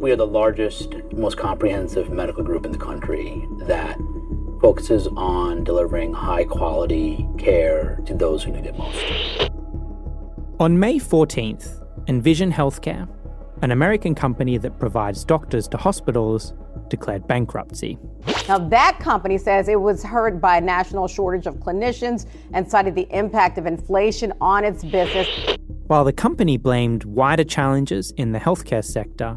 We are the largest, most comprehensive medical group in the country that focuses on delivering high quality care to those who need it most. On May 14th, Envision Healthcare, an American company that provides doctors to hospitals, declared bankruptcy. Now, that company says it was hurt by a national shortage of clinicians and cited the impact of inflation on its business. While the company blamed wider challenges in the healthcare sector,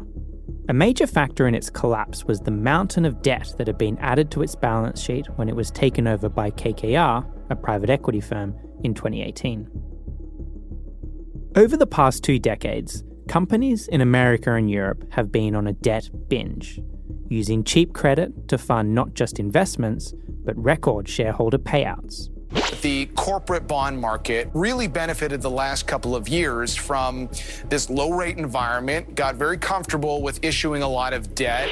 a major factor in its collapse was the mountain of debt that had been added to its balance sheet when it was taken over by KKR, a private equity firm, in 2018. Over the past two decades, companies in America and Europe have been on a debt binge, using cheap credit to fund not just investments, but record shareholder payouts. The corporate bond market really benefited the last couple of years from this low rate environment, got very comfortable with issuing a lot of debt.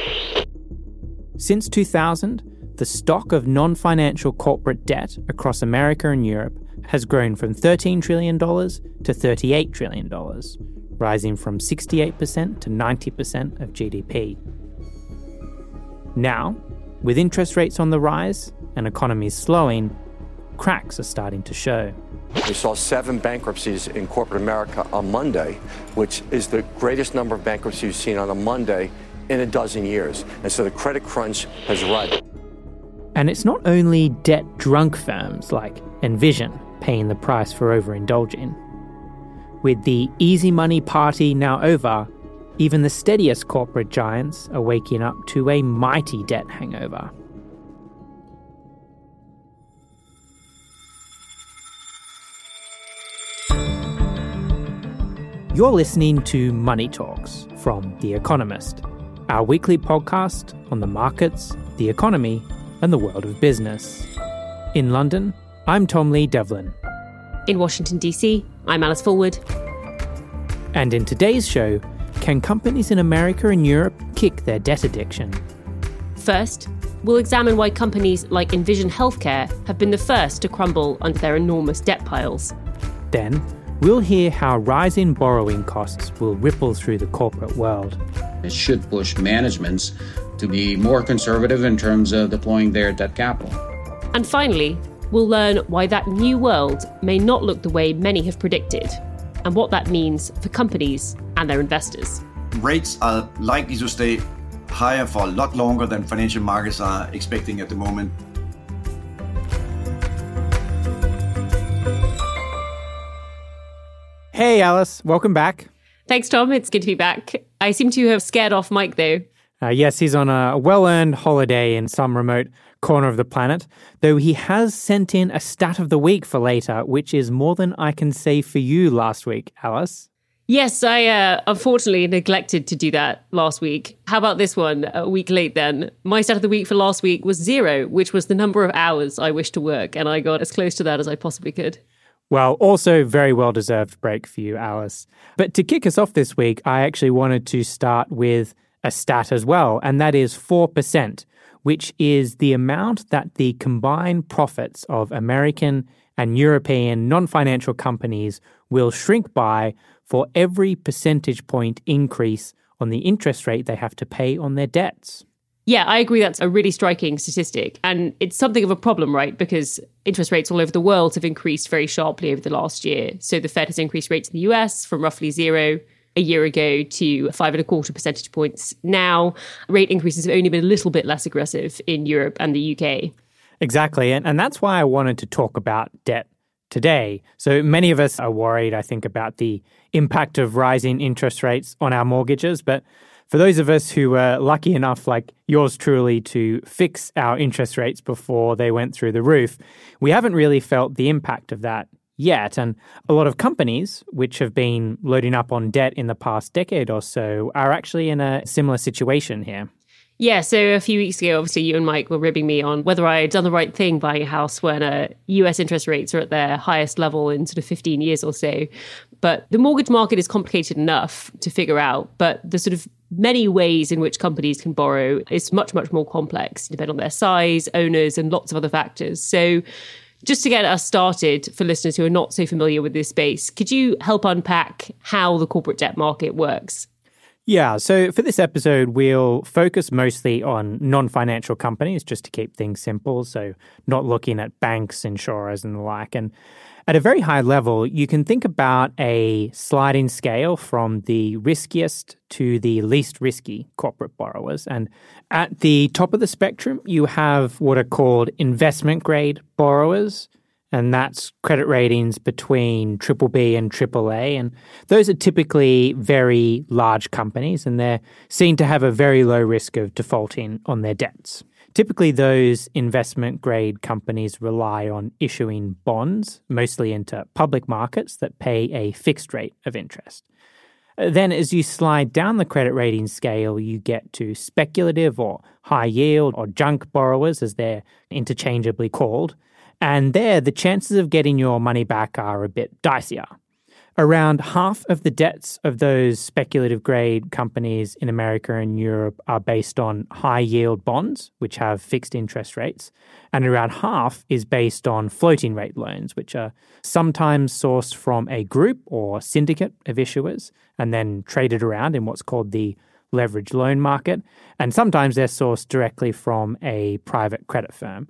Since 2000, the stock of non financial corporate debt across America and Europe has grown from $13 trillion to $38 trillion, rising from 68% to 90% of GDP. Now, with interest rates on the rise and economies slowing, cracks are starting to show. We saw seven bankruptcies in corporate America on Monday, which is the greatest number of bankruptcies seen on a Monday in a dozen years. And so the credit crunch has run. And it's not only debt drunk firms like Envision paying the price for overindulging. With the easy money party now over, even the steadiest corporate giants are waking up to a mighty debt hangover. You're listening to Money Talks from The Economist, our weekly podcast on the markets, the economy, and the world of business. In London, I'm Tom Lee Devlin. In Washington, D.C., I'm Alice Fulwood. And in today's show, can companies in America and Europe kick their debt addiction? First, we'll examine why companies like Envision Healthcare have been the first to crumble under their enormous debt piles. Then, we'll hear how rising borrowing costs will ripple through the corporate world. It should push managements to be more conservative in terms of deploying their debt capital. And finally, we'll learn why that new world may not look the way many have predicted, and what that means for companies and their investors. Rates are likely to stay higher for a lot longer than financial markets are expecting at the moment. Hey, Alice, welcome back. Thanks, Tom. It's good to be back. I seem to have scared off Mike, though. Uh, yes, he's on a well earned holiday in some remote corner of the planet, though he has sent in a stat of the week for later, which is more than I can say for you last week, Alice. Yes, I uh, unfortunately neglected to do that last week. How about this one? A week late then. My stat of the week for last week was zero, which was the number of hours I wished to work, and I got as close to that as I possibly could. Well, also very well deserved break for you, Alice. But to kick us off this week, I actually wanted to start with a stat as well, and that is 4%, which is the amount that the combined profits of American and European non financial companies will shrink by for every percentage point increase on the interest rate they have to pay on their debts. Yeah, I agree. That's a really striking statistic. And it's something of a problem, right? Because interest rates all over the world have increased very sharply over the last year. So the Fed has increased rates in the US from roughly zero a year ago to five and a quarter percentage points now. Rate increases have only been a little bit less aggressive in Europe and the UK. Exactly. And, and that's why I wanted to talk about debt today. So many of us are worried, I think, about the impact of rising interest rates on our mortgages. But for those of us who were lucky enough, like yours truly, to fix our interest rates before they went through the roof, we haven't really felt the impact of that yet. And a lot of companies, which have been loading up on debt in the past decade or so, are actually in a similar situation here. Yeah, so a few weeks ago, obviously, you and Mike were ribbing me on whether I had done the right thing buying a house when uh, US interest rates are at their highest level in sort of 15 years or so. But the mortgage market is complicated enough to figure out, but the sort of many ways in which companies can borrow is much, much more complex, depending on their size, owners, and lots of other factors. So just to get us started for listeners who are not so familiar with this space, could you help unpack how the corporate debt market works? Yeah, so for this episode, we'll focus mostly on non financial companies just to keep things simple. So, not looking at banks, insurers, and the like. And at a very high level, you can think about a sliding scale from the riskiest to the least risky corporate borrowers. And at the top of the spectrum, you have what are called investment grade borrowers and that's credit ratings between triple B and triple A. And those are typically very large companies, and they're seen to have a very low risk of defaulting on their debts. Typically, those investment grade companies rely on issuing bonds, mostly into public markets that pay a fixed rate of interest. Then, as you slide down the credit rating scale, you get to speculative or high yield or junk borrowers, as they're interchangeably called. And there, the chances of getting your money back are a bit dicier. Around half of the debts of those speculative grade companies in America and Europe are based on high yield bonds, which have fixed interest rates. And around half is based on floating rate loans, which are sometimes sourced from a group or syndicate of issuers and then traded around in what's called the leveraged loan market. And sometimes they're sourced directly from a private credit firm.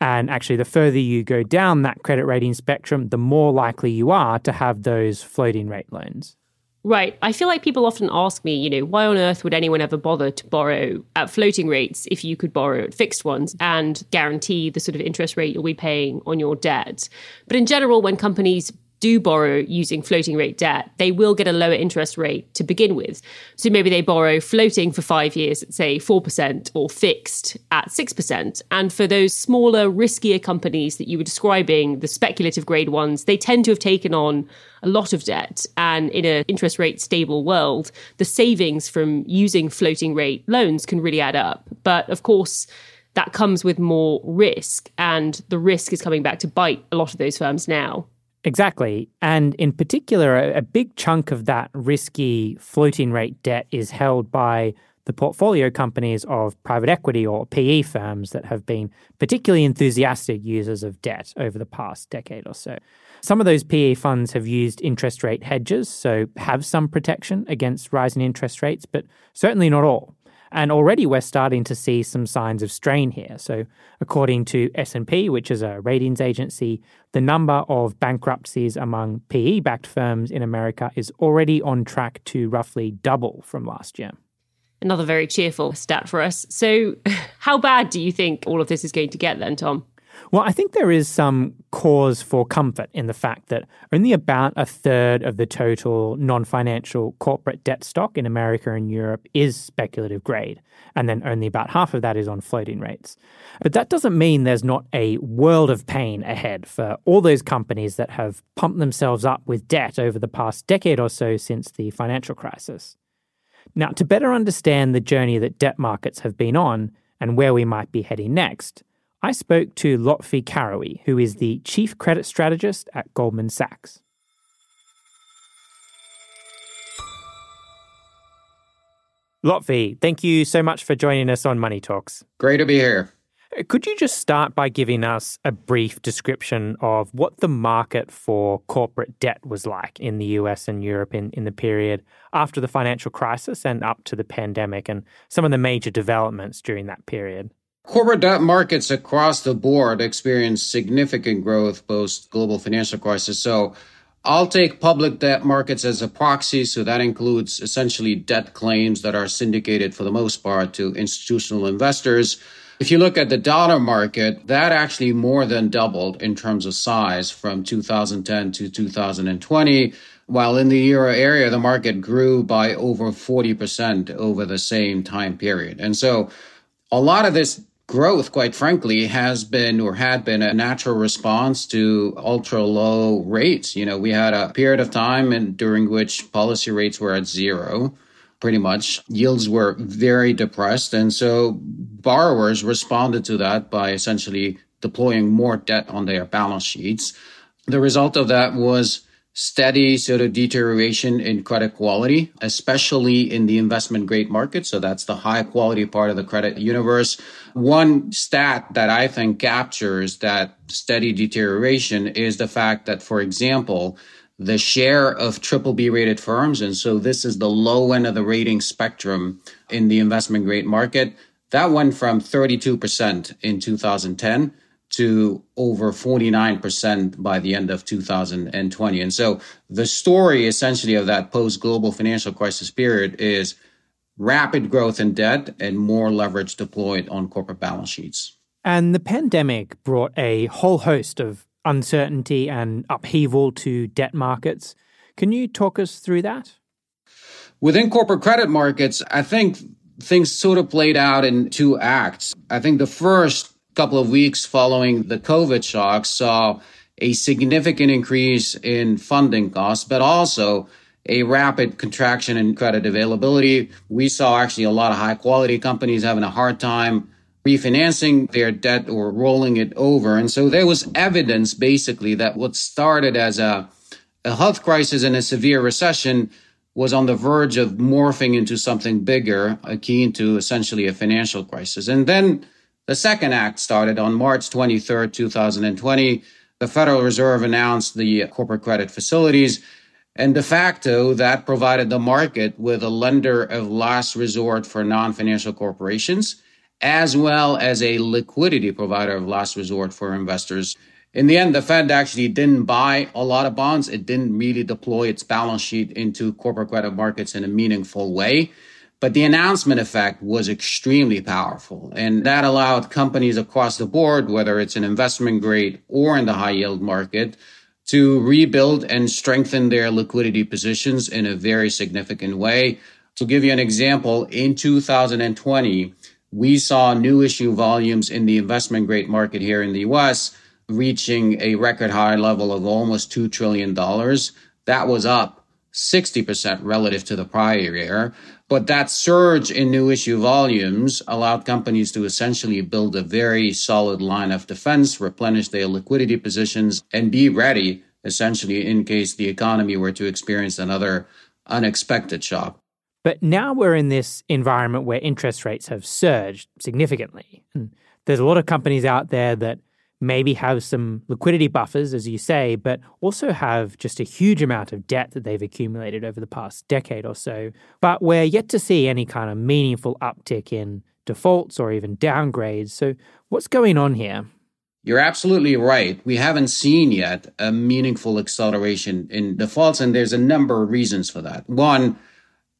And actually, the further you go down that credit rating spectrum, the more likely you are to have those floating rate loans. Right. I feel like people often ask me, you know, why on earth would anyone ever bother to borrow at floating rates if you could borrow at fixed ones and guarantee the sort of interest rate you'll be paying on your debt? But in general, when companies do borrow using floating rate debt, they will get a lower interest rate to begin with. So maybe they borrow floating for five years at, say, 4% or fixed at 6%. And for those smaller, riskier companies that you were describing, the speculative grade ones, they tend to have taken on a lot of debt. And in an interest rate stable world, the savings from using floating rate loans can really add up. But of course, that comes with more risk, and the risk is coming back to bite a lot of those firms now. Exactly. And in particular, a, big chunk of that risky floating rate debt is held by the portfolio companies of private equity or PE firms that have been particularly enthusiastic users of debt over the past decade or so. Some of those PE funds have used interest rate hedges, so have some protection against rising interest rates, but certainly not all. And already we're starting to see some signs of strain here. So according to S&P, which is a ratings agency, the number of bankruptcies among PE-backed firms in America is already on track to roughly double from last year. Another very cheerful stat for us. So how bad do you think all of this is going to get then, Tom? Well, I think there is some cause for comfort in the fact that only about a third of the total non financial corporate debt stock in America and Europe is speculative grade, and then only about half of that is on floating rates. But that doesn't mean there's not a world of pain ahead for all those companies that have pumped themselves up with debt over the past decade or so since the financial crisis. Now, to better understand the journey that debt markets have been on and where we might be heading next, I spoke to Lotfi Karoui, who is the Chief Credit Strategist at Goldman Sachs. Lotfi, thank you so much for joining us on Money Talks. Great to be here. Could you just start by giving us a brief description of what the market for corporate debt was like in the US and Europe in, in the period after the financial crisis and up to the pandemic and some of the major developments during that period? Corporate debt markets across the board experienced significant growth post global financial crisis. So I'll take public debt markets as a proxy. So that includes essentially debt claims that are syndicated for the most part to institutional investors. if you look at the dollar market, that actually more than doubled in terms of size from 2010 to 2020. While in the euro area, the market grew by over 40% over the same time period. And so a lot of this growth, quite frankly, has been or had been a natural response to ultra low rates. You know, we had a period of time and during which policy rates were at zero pretty much. Yields were very depressed. And so borrowers responded to that by essentially deploying more debt on their balance sheets. The result of that was steady sort of deterioration in credit quality, especially in the investment grade market. So that's the high quality part of the credit universe. One stat that I think captures that steady deterioration is the fact that, for example, the share of triple B rated firms. And so this is the low end of the rating spectrum in the investment grade market. That went from 32% in 2010 to over 49% by the end of 2020. And so the story essentially of that post global financial crisis period is rapid growth in debt and more leverage deployed on corporate balance sheets. And the pandemic brought a whole host of uncertainty and upheaval to debt markets. Can you talk us through that? Within corporate credit markets, I think things sort of played out in two acts. I think the first couple of weeks following the COVID shock saw a significant increase in funding costs, but also a rapid contraction in credit availability. We saw actually a lot of high quality companies having a hard time refinancing their debt or rolling it over. And so there was evidence basically that what started as a, a health crisis and a severe recession was on the verge of morphing into something bigger, akin to essentially a financial crisis. And then the second act started on March 23, 2020. The Federal Reserve announced the corporate credit facilities. And de facto, that provided the market with a lender of last resort for non financial corporations as well as a liquidity provider of last resort for investors. In the end, the Fed actually didn't buy a lot of bonds. It didn't really deploy its balance sheet into corporate credit markets in a meaningful way. But the announcement effect was extremely powerful. And that allowed companies across the board, whether it's an investment grade or in the high yield market, to rebuild and strengthen their liquidity positions in a very significant way. To give you an example, in 2020, we saw new issue volumes in the investment grade market here in the US reaching a record high level of almost $2 trillion. That was up 60% relative to the prior year. But that surge in new issue volumes allowed companies to essentially build a very solid line of defense, replenish their liquidity positions, and be ready essentially in case the economy were to experience another unexpected shock. But now we're in this environment where interest rates have surged significantly. And there's a lot of companies out there that maybe have some liquidity buffers, as you say, but also have just a huge amount of debt that they've accumulated over the past decade or so. But we're yet to see any kind of meaningful uptick in defaults or even downgrades. So, what's going on here? You're absolutely right. We haven't seen yet a meaningful acceleration in defaults, and there's a number of reasons for that. One,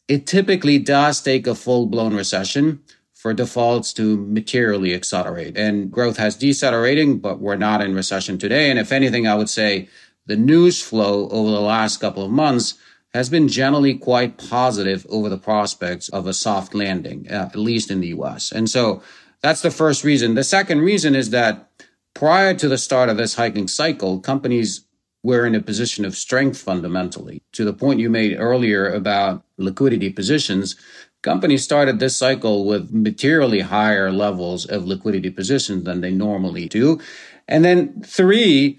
it typically does take a full blown recession for defaults to materially accelerate. And growth has decelerating, but we're not in recession today. And if anything, I would say the news flow over the last couple of months has been generally quite positive over the prospects of a soft landing, uh, at least in the US. And so that's the first reason. The second reason is that prior to the start of this hiking cycle, companies we're in a position of strength fundamentally. To the point you made earlier about liquidity positions, companies started this cycle with materially higher levels of liquidity positions than they normally do. And then three,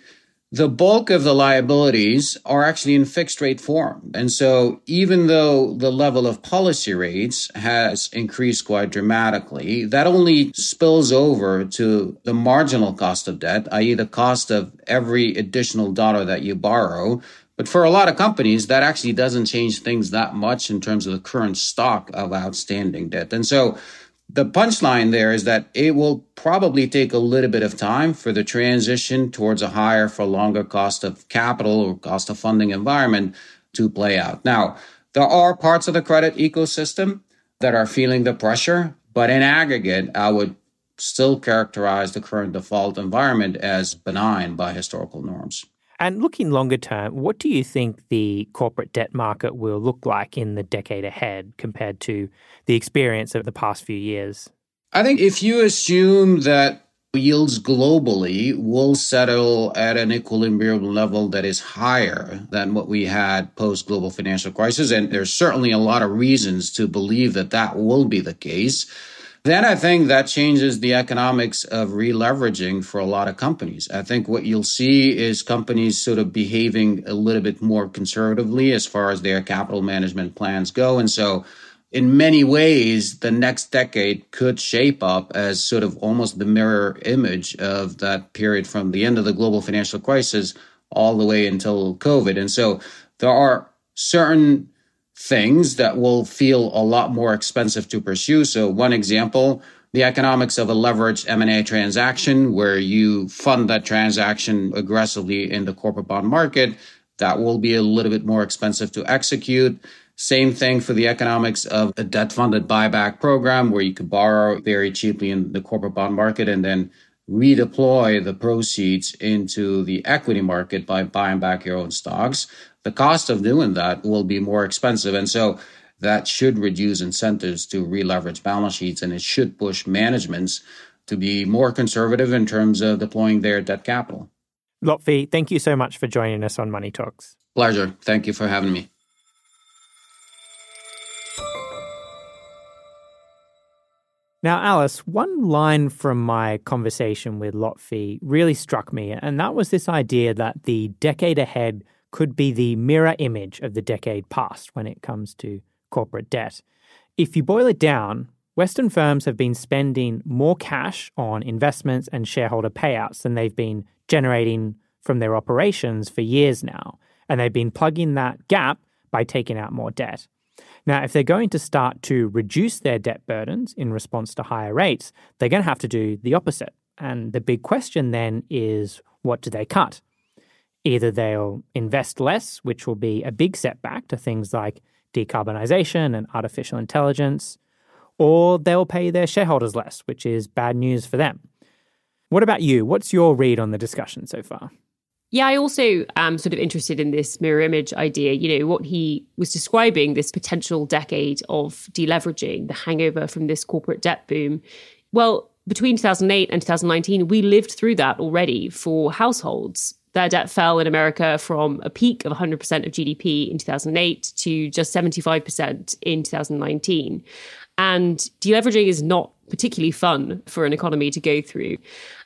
the bulk of the liabilities are actually in fixed rate form. And so even though the level of policy rates has increased quite dramatically, that only spills over to the marginal cost of debt, i.e. the cost of every additional dollar that you borrow. But for a lot of companies, that actually doesn't change things that much in terms of the current stock of outstanding debt. And so the punchline there is that it will probably take a little bit of time for the transition towards a higher for longer cost of capital or cost of funding environment to play out. Now, there are parts of the credit ecosystem that are feeling the pressure, but in aggregate, I would still characterize the current default environment as benign by historical norms. And looking longer term, what do you think the corporate debt market will look like in the decade ahead compared to the experience of the past few years? I think if you assume that yields globally will settle at an equilibrium level that is higher than what we had post global financial crisis. And there's certainly a lot of reasons to believe that that will be the case. Then I think that changes the economics of releveraging for a lot of companies. I think what you'll see is companies sort of behaving a little bit more conservatively as far as their capital management plans go. And so in many ways, the next decade could shape up as sort of almost the mirror image of that period from the end of the global financial crisis all the way until COVID. And so there are certain things that will feel a lot more expensive to pursue. So one example, the economics of a leveraged M&A transaction where you fund that transaction aggressively in the corporate bond market, that will be a little bit more expensive to execute. Same thing for the economics of a debt funded buyback program where you could borrow very cheaply in the corporate bond market and then redeploy the proceeds into the equity market by buying back your own stocks. The cost of doing that will be more expensive. And so that should reduce incentives to re-leverage balance sheets and it should push managements to be more conservative in terms of deploying their debt capital. Lotfi, thank you so much for joining us on Money Talks. Pleasure. Thank you for having me. Now, Alice, one line from my conversation with Lotfi really struck me, and that was this idea that the decade ahead could be the mirror image of the decade past when it comes to corporate debt. If you boil it down, Western firms have been spending more cash on investments and shareholder payouts than they've been generating from their operations for years now, and they've been plugging that gap by taking out more debt. Now, if they're going to start to reduce their debt burdens in response to higher rates, they're going to have to do the opposite. And the big question then is what do they cut? Either they'll invest less, which will be a big setback to things like decarbonization and artificial intelligence, or they'll pay their shareholders less, which is bad news for them. What about you? What's your read on the discussion so far? Yeah, I also am sort of interested in this mirror image idea. You know, what he was describing, this potential decade of deleveraging, the hangover from this corporate debt boom. Well, between 2008 and 2019, we lived through that already for households. Their debt fell in America from a peak of 100% of GDP in 2008 to just 75% in 2019. And deleveraging is not particularly fun for an economy to go through.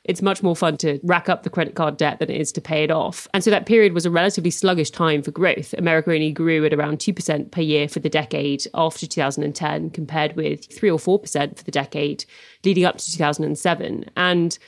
It's much more fun to rack up the credit card debt than it is to pay it off. And so that period was a relatively sluggish time for growth. America only grew at around 2% per year for the decade after 2010, compared with 3 or 4% for the decade leading up to 2007. And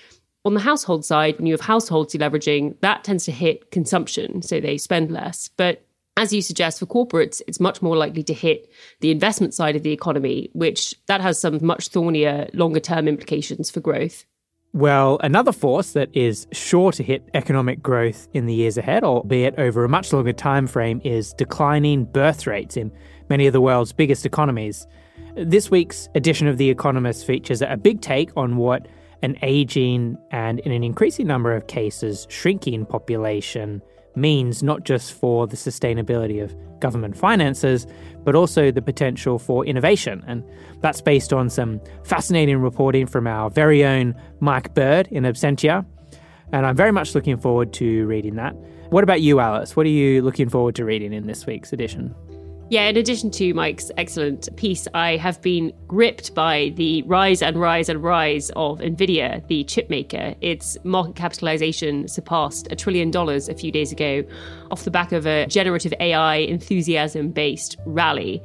on the household side, when you have households deleveraging, that tends to hit consumption, so they spend less. But as you suggest for corporates, it's much more likely to hit the investment side of the economy, which that has some much thornier, longer term implications for growth. Well, another force that is sure to hit economic growth in the years ahead, albeit over a much longer time frame, is declining birth rates in many of the world's biggest economies. This week's edition of The Economist features a big take on what an aging and, in an increasing number of cases, shrinking population means not just for the sustainability of government finances, but also the potential for innovation. And that's based on some fascinating reporting from our very own Mike Bird in Absentia. And I'm very much looking forward to reading that. What about you, Alice? What are you looking forward to reading in this week's edition? Yeah, in addition to Mike's excellent piece, I have been gripped by the rise and rise and rise of Nvidia, the chip maker. Its market capitalization surpassed a trillion dollars a few days ago off the back of a generative AI enthusiasm based rally.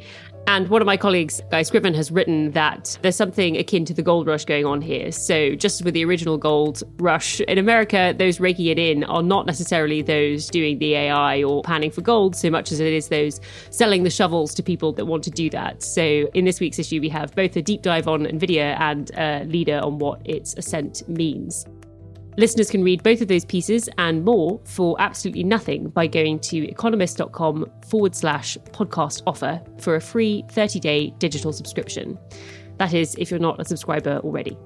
And one of my colleagues, Guy Scriven, has written that there's something akin to the gold rush going on here. So, just with the original gold rush in America, those raking it in are not necessarily those doing the AI or panning for gold so much as it is those selling the shovels to people that want to do that. So, in this week's issue, we have both a deep dive on NVIDIA and a leader on what its ascent means. Listeners can read both of those pieces and more for absolutely nothing by going to economist.com forward slash podcast offer for a free 30 day digital subscription. That is, if you're not a subscriber already.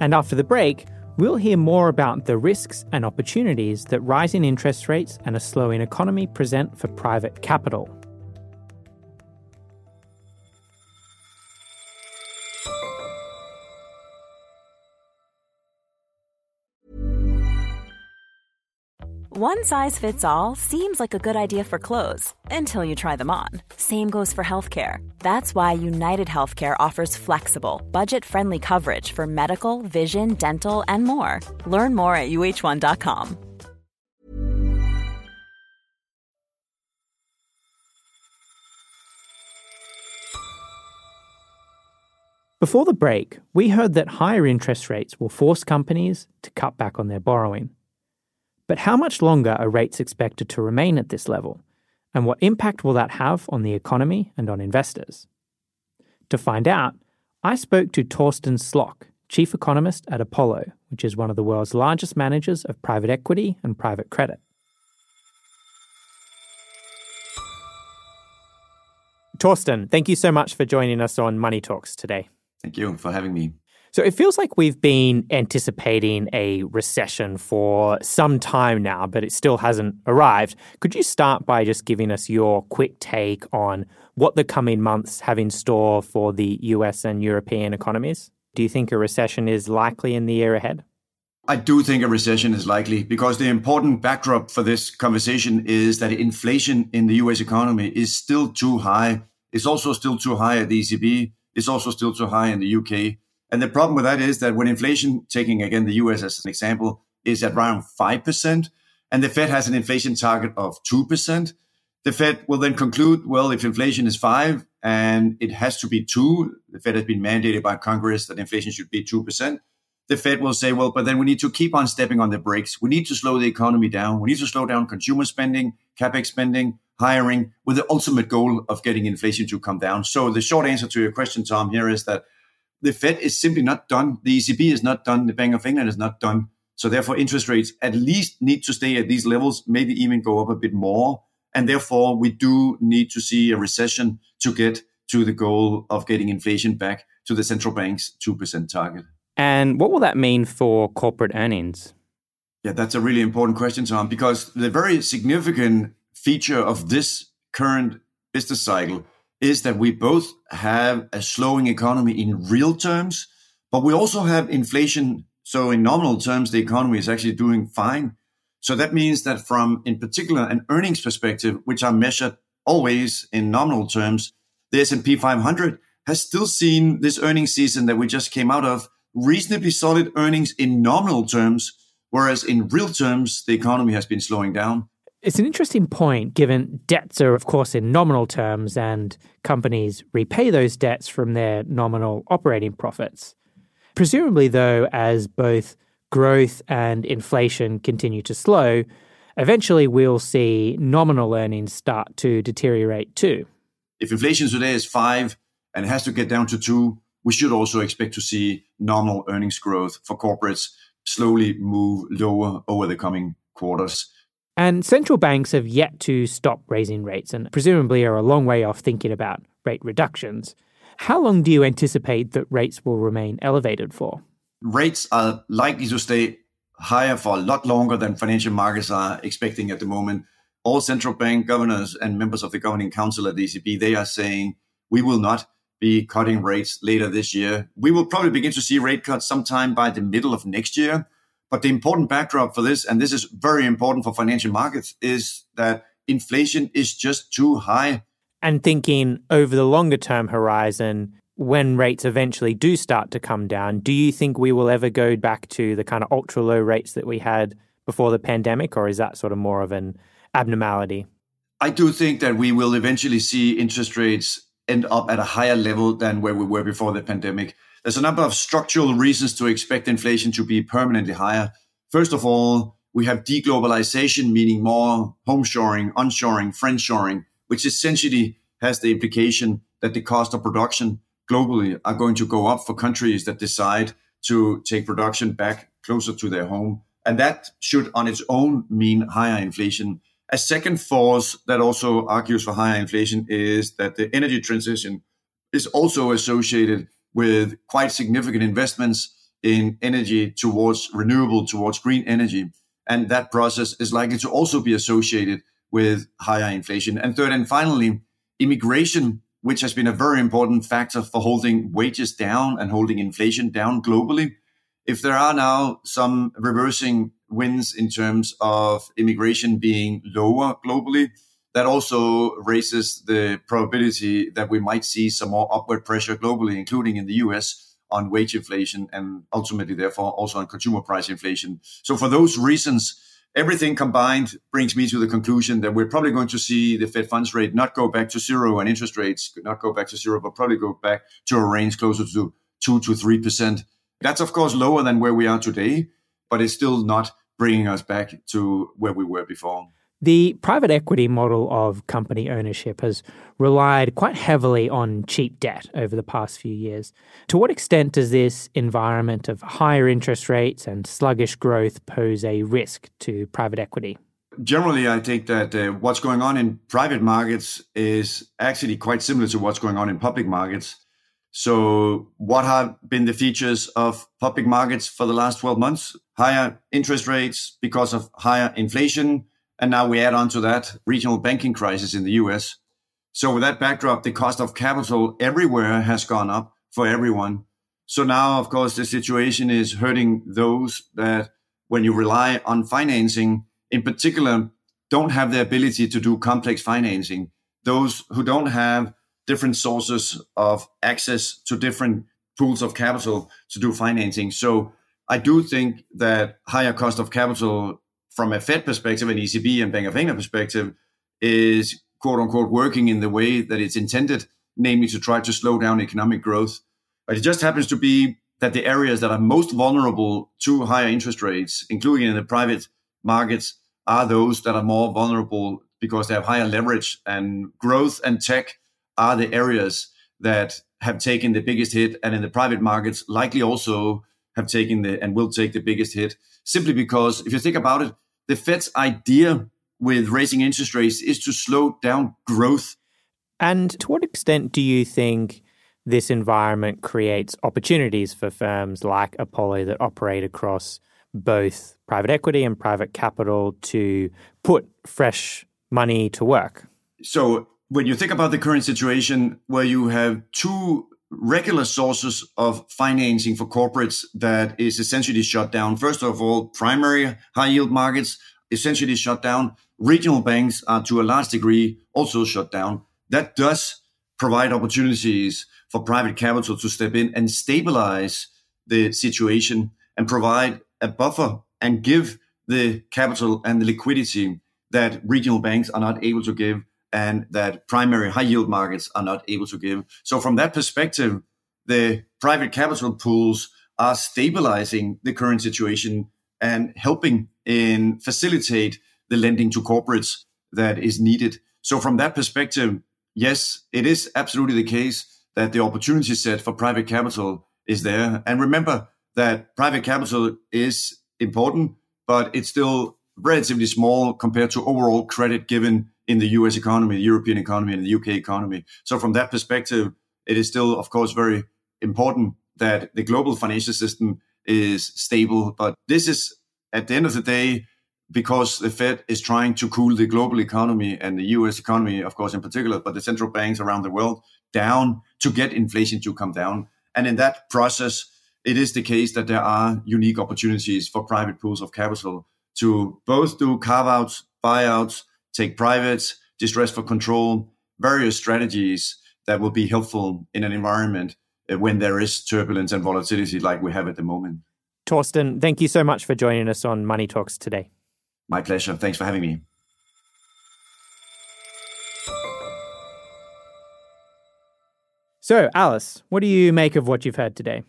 And after the break, we'll hear more about the risks and opportunities that rising interest rates and a slowing economy present for private capital. One size fits all seems like a good idea for clothes until you try them on. Same goes for healthcare. That's why United Healthcare offers flexible, budget friendly coverage for medical, vision, dental, and more. Learn more at uh1.com. Before the break, we heard that higher interest rates will force companies to cut back on their borrowing. But how much longer are rates expected to remain at this level? And what impact will that have on the economy and on investors? To find out, I spoke to Torsten Slok, chief economist at Apollo, which is one of the world's largest managers of private equity and private credit. Torsten, thank you so much for joining us on Money Talks today. Thank you for having me. So it feels like we've been anticipating a recession for some time now, but it still hasn't arrived. Could you start by just giving us your quick take on what the coming months have in store for the US and European economies? Do you think a recession is likely in the year ahead? I do think a recession is likely because the important backdrop for this conversation is that inflation in the US economy is still too high. It's also still too high at the ECB. It's also still too high in the UK. And the problem with that is that when inflation, taking again the US as an example, is at around 5%, and the Fed has an inflation target of 2%, the Fed will then conclude, well, if inflation is 5 and it has to be 2, the Fed has been mandated by Congress that inflation should be 2%, the Fed will say, well, but then we need to keep on stepping on the brakes. We need to slow the economy down. We need to slow down consumer spending, capex spending, hiring, with the ultimate goal of getting inflation to come down. So the short answer to your question, Tom, here is that the Fed is simply not done. The ECB is not done. The Bank of England is not done. So therefore, interest rates at least need to stay at these levels, maybe even go up a bit more. And therefore, we do need to see a recession to get to the goal of getting inflation back to the central bank's 2% target. And what will that mean for corporate earnings? Yeah, that's a really important question, Tom, because the very significant feature of this current business cycle is that we both have a slowing economy in real terms, but we also have inflation. So in nominal terms, the economy is actually doing fine. So that means that from, in particular, an earnings perspective, which are measured always in nominal terms, the S&P 500 has still seen this earnings season that we just came out of reasonably solid earnings in nominal terms, whereas in real terms, the economy has been slowing down. It's an interesting point given debts are, of course, in nominal terms and companies repay those debts from their nominal operating profits. Presumably, though, as both growth and inflation continue to slow, eventually we'll see nominal earnings start to deteriorate too. If inflation today is five and has to get down to two, we should also expect to see nominal earnings growth for corporates slowly move lower over the coming quarters. And central banks have yet to stop raising rates and presumably are a long way off thinking about rate reductions. How long do you anticipate that rates will remain elevated for? Rates are likely to stay higher for a lot longer than financial markets are expecting at the moment. All central bank governors and members of the governing council at the ECB, they are saying we will not be cutting rates later this year. We will probably begin to see rate cuts sometime by the middle of next year. But the important backdrop for this, and this is very important for financial markets, is that inflation is just too high. And thinking over the longer term horizon, when rates eventually do start to come down, do you think we will ever go back to the kind of ultra low rates that we had before the pandemic, or is that sort of more of an abnormality? I do think that we will eventually see interest rates end up at a higher level than where we were before the pandemic. There's a number of structural reasons to expect inflation to be permanently higher. First of all, we have deglobalization, meaning more homeshoring, onshoring, friendshoring, which essentially has the implication that the cost of production globally are going to go up for countries that decide to take production back closer to their home. And that should on its own mean higher inflation. A second force that also argues for higher inflation is that the energy transition is also associated with quite significant investments in energy towards renewable, towards green energy. And that process is likely to also be associated with higher inflation. And third and finally, immigration, which has been a very important factor for holding wages down and holding inflation down globally. If there are now some reversing winds in terms of immigration being lower globally, that also raises the probability that we might see some more upward pressure globally, including in the US, on wage inflation and ultimately, therefore, also on consumer price inflation. So, for those reasons, everything combined brings me to the conclusion that we're probably going to see the Fed funds rate not go back to zero and interest rates could not go back to zero, but probably go back to a range closer to two to three percent. That's of course lower than where we are today, but it's still not bringing us back to where we were before. The private equity model of company ownership has relied quite heavily on cheap debt over the past few years. To what extent does this environment of higher interest rates and sluggish growth pose a risk to private equity? Generally, I think that uh, what's going on in private markets is actually quite similar to what's going on in public markets. So, what have been the features of public markets for the last 12 months? Higher interest rates because of higher inflation, and now we add on to that regional banking crisis in the US. So with that backdrop, the cost of capital everywhere has gone up for everyone. So now, of course, the situation is hurting those that when you rely on financing, in particular, don't have the ability to do complex financing. Those who don't have different sources of access to different pools of capital to do financing. So I do think that higher cost of capital from a Fed perspective, an ECB and Bank of England perspective, is quote unquote working in the way that it's intended, namely to try to slow down economic growth. But it just happens to be that the areas that are most vulnerable to higher interest rates, including in the private markets, are those that are more vulnerable because they have higher leverage and growth and tech are the areas that have taken the biggest hit and in the private markets likely also have taken the and will take the biggest hit simply because if you think about it the Fed's idea with raising interest rates is to slow down growth. And to what extent do you think this environment creates opportunities for firms like Apollo that operate across both private equity and private capital to put fresh money to work? So, when you think about the current situation where you have two regular sources of financing for corporates that is essentially shut down. First of all, primary high yield markets essentially shut down. Regional banks are to a large degree also shut down. That does provide opportunities for private capital to step in and stabilize the situation and provide a buffer and give the capital and the liquidity that regional banks are not able to give and that primary high yield markets are not able to give. So, from that perspective, the private capital pools are stabilizing the current situation and helping in facilitate the lending to corporates that is needed. So, from that perspective, yes, it is absolutely the case that the opportunity set for private capital is there. And remember that private capital is important, but it's still relatively small compared to overall credit given in the US economy, the European economy, and the UK economy. So, from that perspective, it is still, of course, very important that the global financial system is stable. But this is, at the end of the day, because the Fed is trying to cool the global economy and the US economy, of course, in particular, but the central banks around the world down to get inflation to come down. And in that process, it is the case that there are unique opportunities for private pools of capital to both do carve outs, buyouts, take privates, distress for control, various strategies that will be helpful in an environment uh, when there is turbulence and volatility like we have at the moment. Torsten, thank you so much for joining us on Money Talks today. My pleasure. Thanks for having me. So, Alice, what do you make of what you've heard today?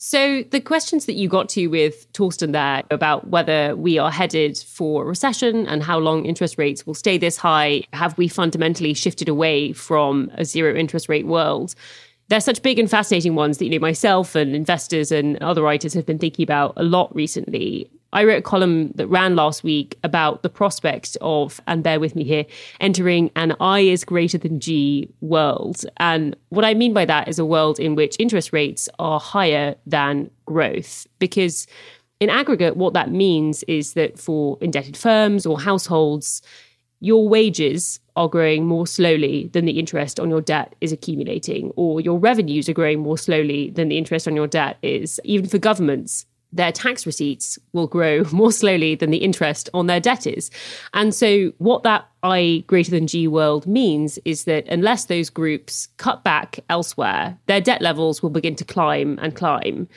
So, the questions that you got to with Torsten there about whether we are headed for recession and how long interest rates will stay this high, have we fundamentally shifted away from a zero interest rate world? They're such big and fascinating ones that, you know, myself and investors and other writers have been thinking about a lot recently. I wrote a column that ran last week about the prospects of, and bear with me here, entering an I is greater than G world. And what I mean by that is a world in which interest rates are higher than growth. Because in aggregate, what that means is that for indebted firms or households, your wages are growing more slowly than the interest on your debt is accumulating, or your revenues are growing more slowly than the interest on your debt is. Even for governments, their tax receipts will grow more slowly than the interest on their debt is. And so, what that I greater than G world means is that unless those groups cut back elsewhere, their debt levels will begin to climb and climb.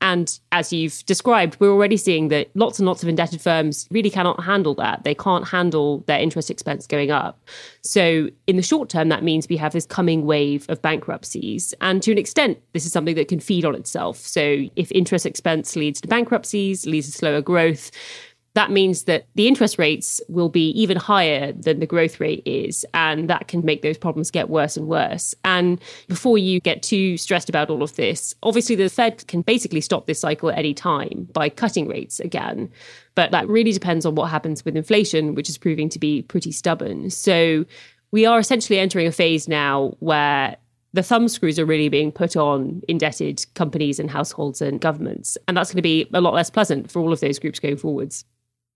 And as you've described, we're already seeing that lots and lots of indebted firms really cannot handle that. They can't handle their interest expense going up. So, in the short term, that means we have this coming wave of bankruptcies. And to an extent, this is something that can feed on itself. So, if interest expense leads to bankruptcies, leads to slower growth, that means that the interest rates will be even higher than the growth rate is. And that can make those problems get worse and worse. And before you get too stressed about all of this, obviously the Fed can basically stop this cycle at any time by cutting rates again. But that really depends on what happens with inflation, which is proving to be pretty stubborn. So we are essentially entering a phase now where the thumb screws are really being put on indebted companies and households and governments. And that's going to be a lot less pleasant for all of those groups going forwards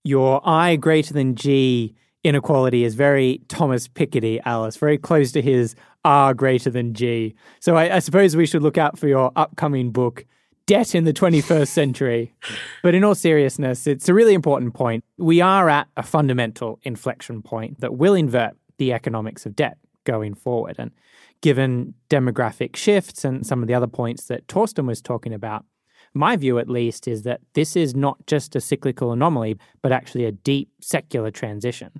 your I greater than G inequality is very Thomas Piketty, Alice, very close to his R greater than G. So I, I, suppose we should look out for your upcoming book, Debt in the 21st Century. But in all seriousness, it's a really important point. We are at a fundamental inflection point that will invert the economics of debt going forward. And given demographic shifts and some of the other points that Torsten was talking about, my view at least is that this is not just a cyclical anomaly, but actually a deep secular transition.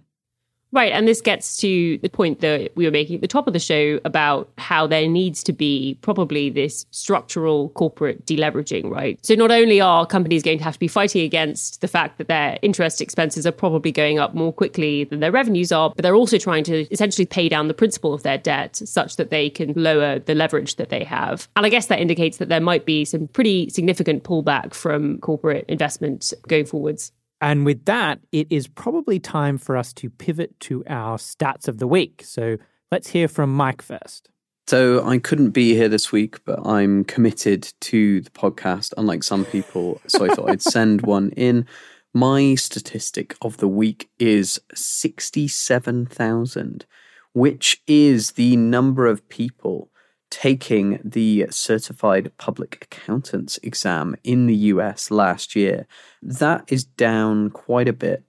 Right. And this gets to the point that we were making at the top of the show about how there needs to be probably this structural corporate deleveraging, right? So not only are companies going to have to be fighting against the fact that their interest expenses are probably going up more quickly than their revenues are, but they're also trying to essentially pay down the principal of their debt such that they can lower the leverage that they have. And I guess that indicates that there might be some pretty significant pullback from corporate investment going forwards. And with that, it is probably time for us to pivot to our stats of the week. So let's hear from Mike first. So I couldn't be here this week, but I'm committed to the podcast, unlike some people. So I thought I'd send one in. My statistic of the week is 67,000, which is the number of people taking the certified public accountants exam in the US last year. That is down quite a bit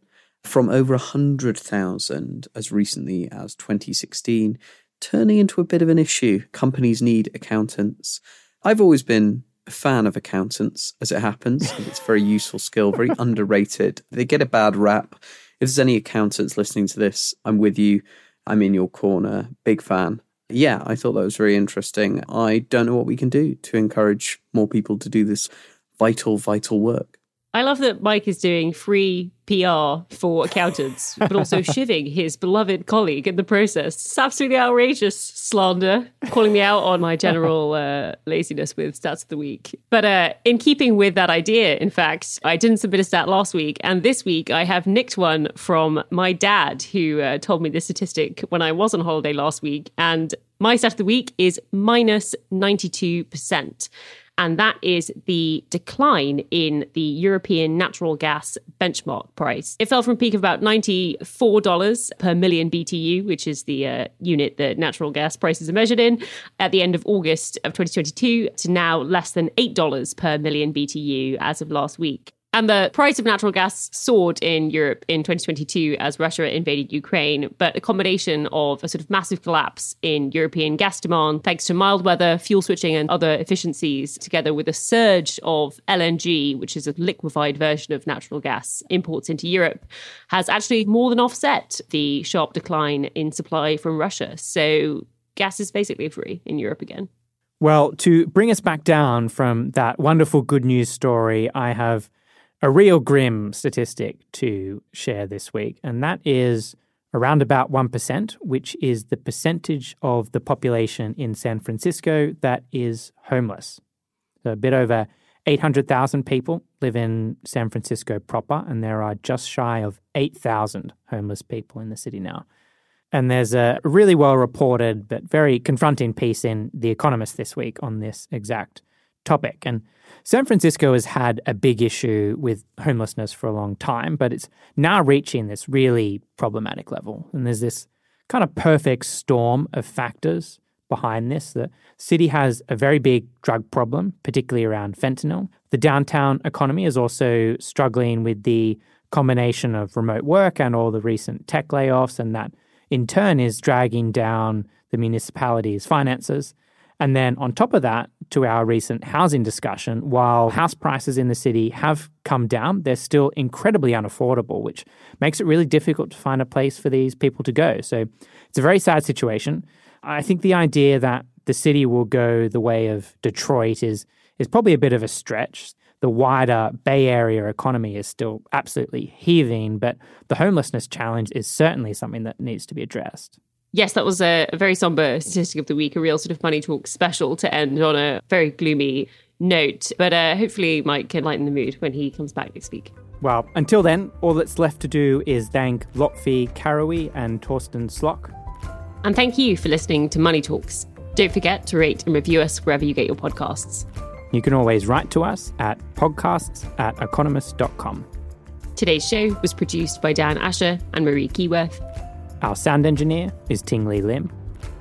from over 100,000 as recently as 2016, turning into a bit of an issue. Companies need accountants. I've always been a fan of accountants, as it happens. It's a very useful skill, very underrated. They get a bad rap. If there's any accountants listening to this, I'm with you. I'm in your corner. Big fan yeah, I thought that was very interesting. I don't know what we can do to encourage more people to do this vital, vital work. I love that Mike is doing free PR for accountants, but also shivving his beloved colleague in the process. It's absolutely outrageous slander, calling me out on my general uh, laziness with stats of the week. But uh, in keeping with that idea, in fact, I didn't submit a stat last week, and this week I have nicked one from my dad, who uh, told me this statistic when I was on holiday last week. And my stat of the week is minus 92% and that is the decline in the European natural gas benchmark price. It fell from a peak of about $94 per million BTU, which is the uh, unit that natural gas prices are measured in, at the end of August of 2022 to now less than $8 per million BTU as of last week. And the price of natural gas soared in Europe in 2022 as Russia invaded Ukraine. But a combination of a sort of massive collapse in European gas demand, thanks to mild weather, fuel switching, and other efficiencies, together with a surge of LNG, which is a liquefied version of natural gas imports into Europe, has actually more than offset the sharp decline in supply from Russia. So gas is basically free in Europe again. Well, to bring us back down from that wonderful good news story, I have a real grim statistic to share this week, and that is around about 1%, which is the percentage of the population in San Francisco that is homeless. So a bit over 800,000 people live in San Francisco proper, and there are just shy of 8,000 homeless people in the city now. And there's a really well reported but very confronting piece in The Economist this week on this exact topic. And San Francisco has had a big issue with homelessness for a long time, but it's now reaching this really problematic level. And there's this kind of perfect storm of factors behind this. The city has a very big drug problem, particularly around fentanyl. The downtown economy is also struggling with the combination of remote work and all the recent tech layoffs, and that in turn is dragging down the municipality's finances. And then on top of that, to our recent housing discussion, while house prices in the city have come down, they're still incredibly unaffordable, which makes it really difficult to find a place for these people to go. So it's a very sad situation. I think the idea that the city will go the way of Detroit is is probably a bit of a stretch. The wider Bay Area economy is still absolutely heaving, but the homelessness challenge is certainly something that needs to be addressed. Yes, that was a, a very somber statistic of the week, a real sort of money talk special to end on a very gloomy note. But uh, hopefully, Mike can lighten the mood when he comes back next week. Well, until then, all that's left to do is thank Lotfi Karoui and Torsten Slok and thank you for listening to Money Talks. Don't forget to rate and review us wherever you get your podcasts. You can always write to us at podcasts at economist.com. Today's show was produced by Dan Asher and Marie Keyworth. Our sound engineer is Ting Lee Lim.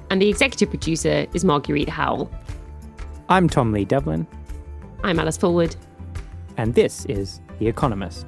And the executive producer is Marguerite Howell. I'm Tom Lee Devlin. I'm Alice Fulwood. And this is The Economist.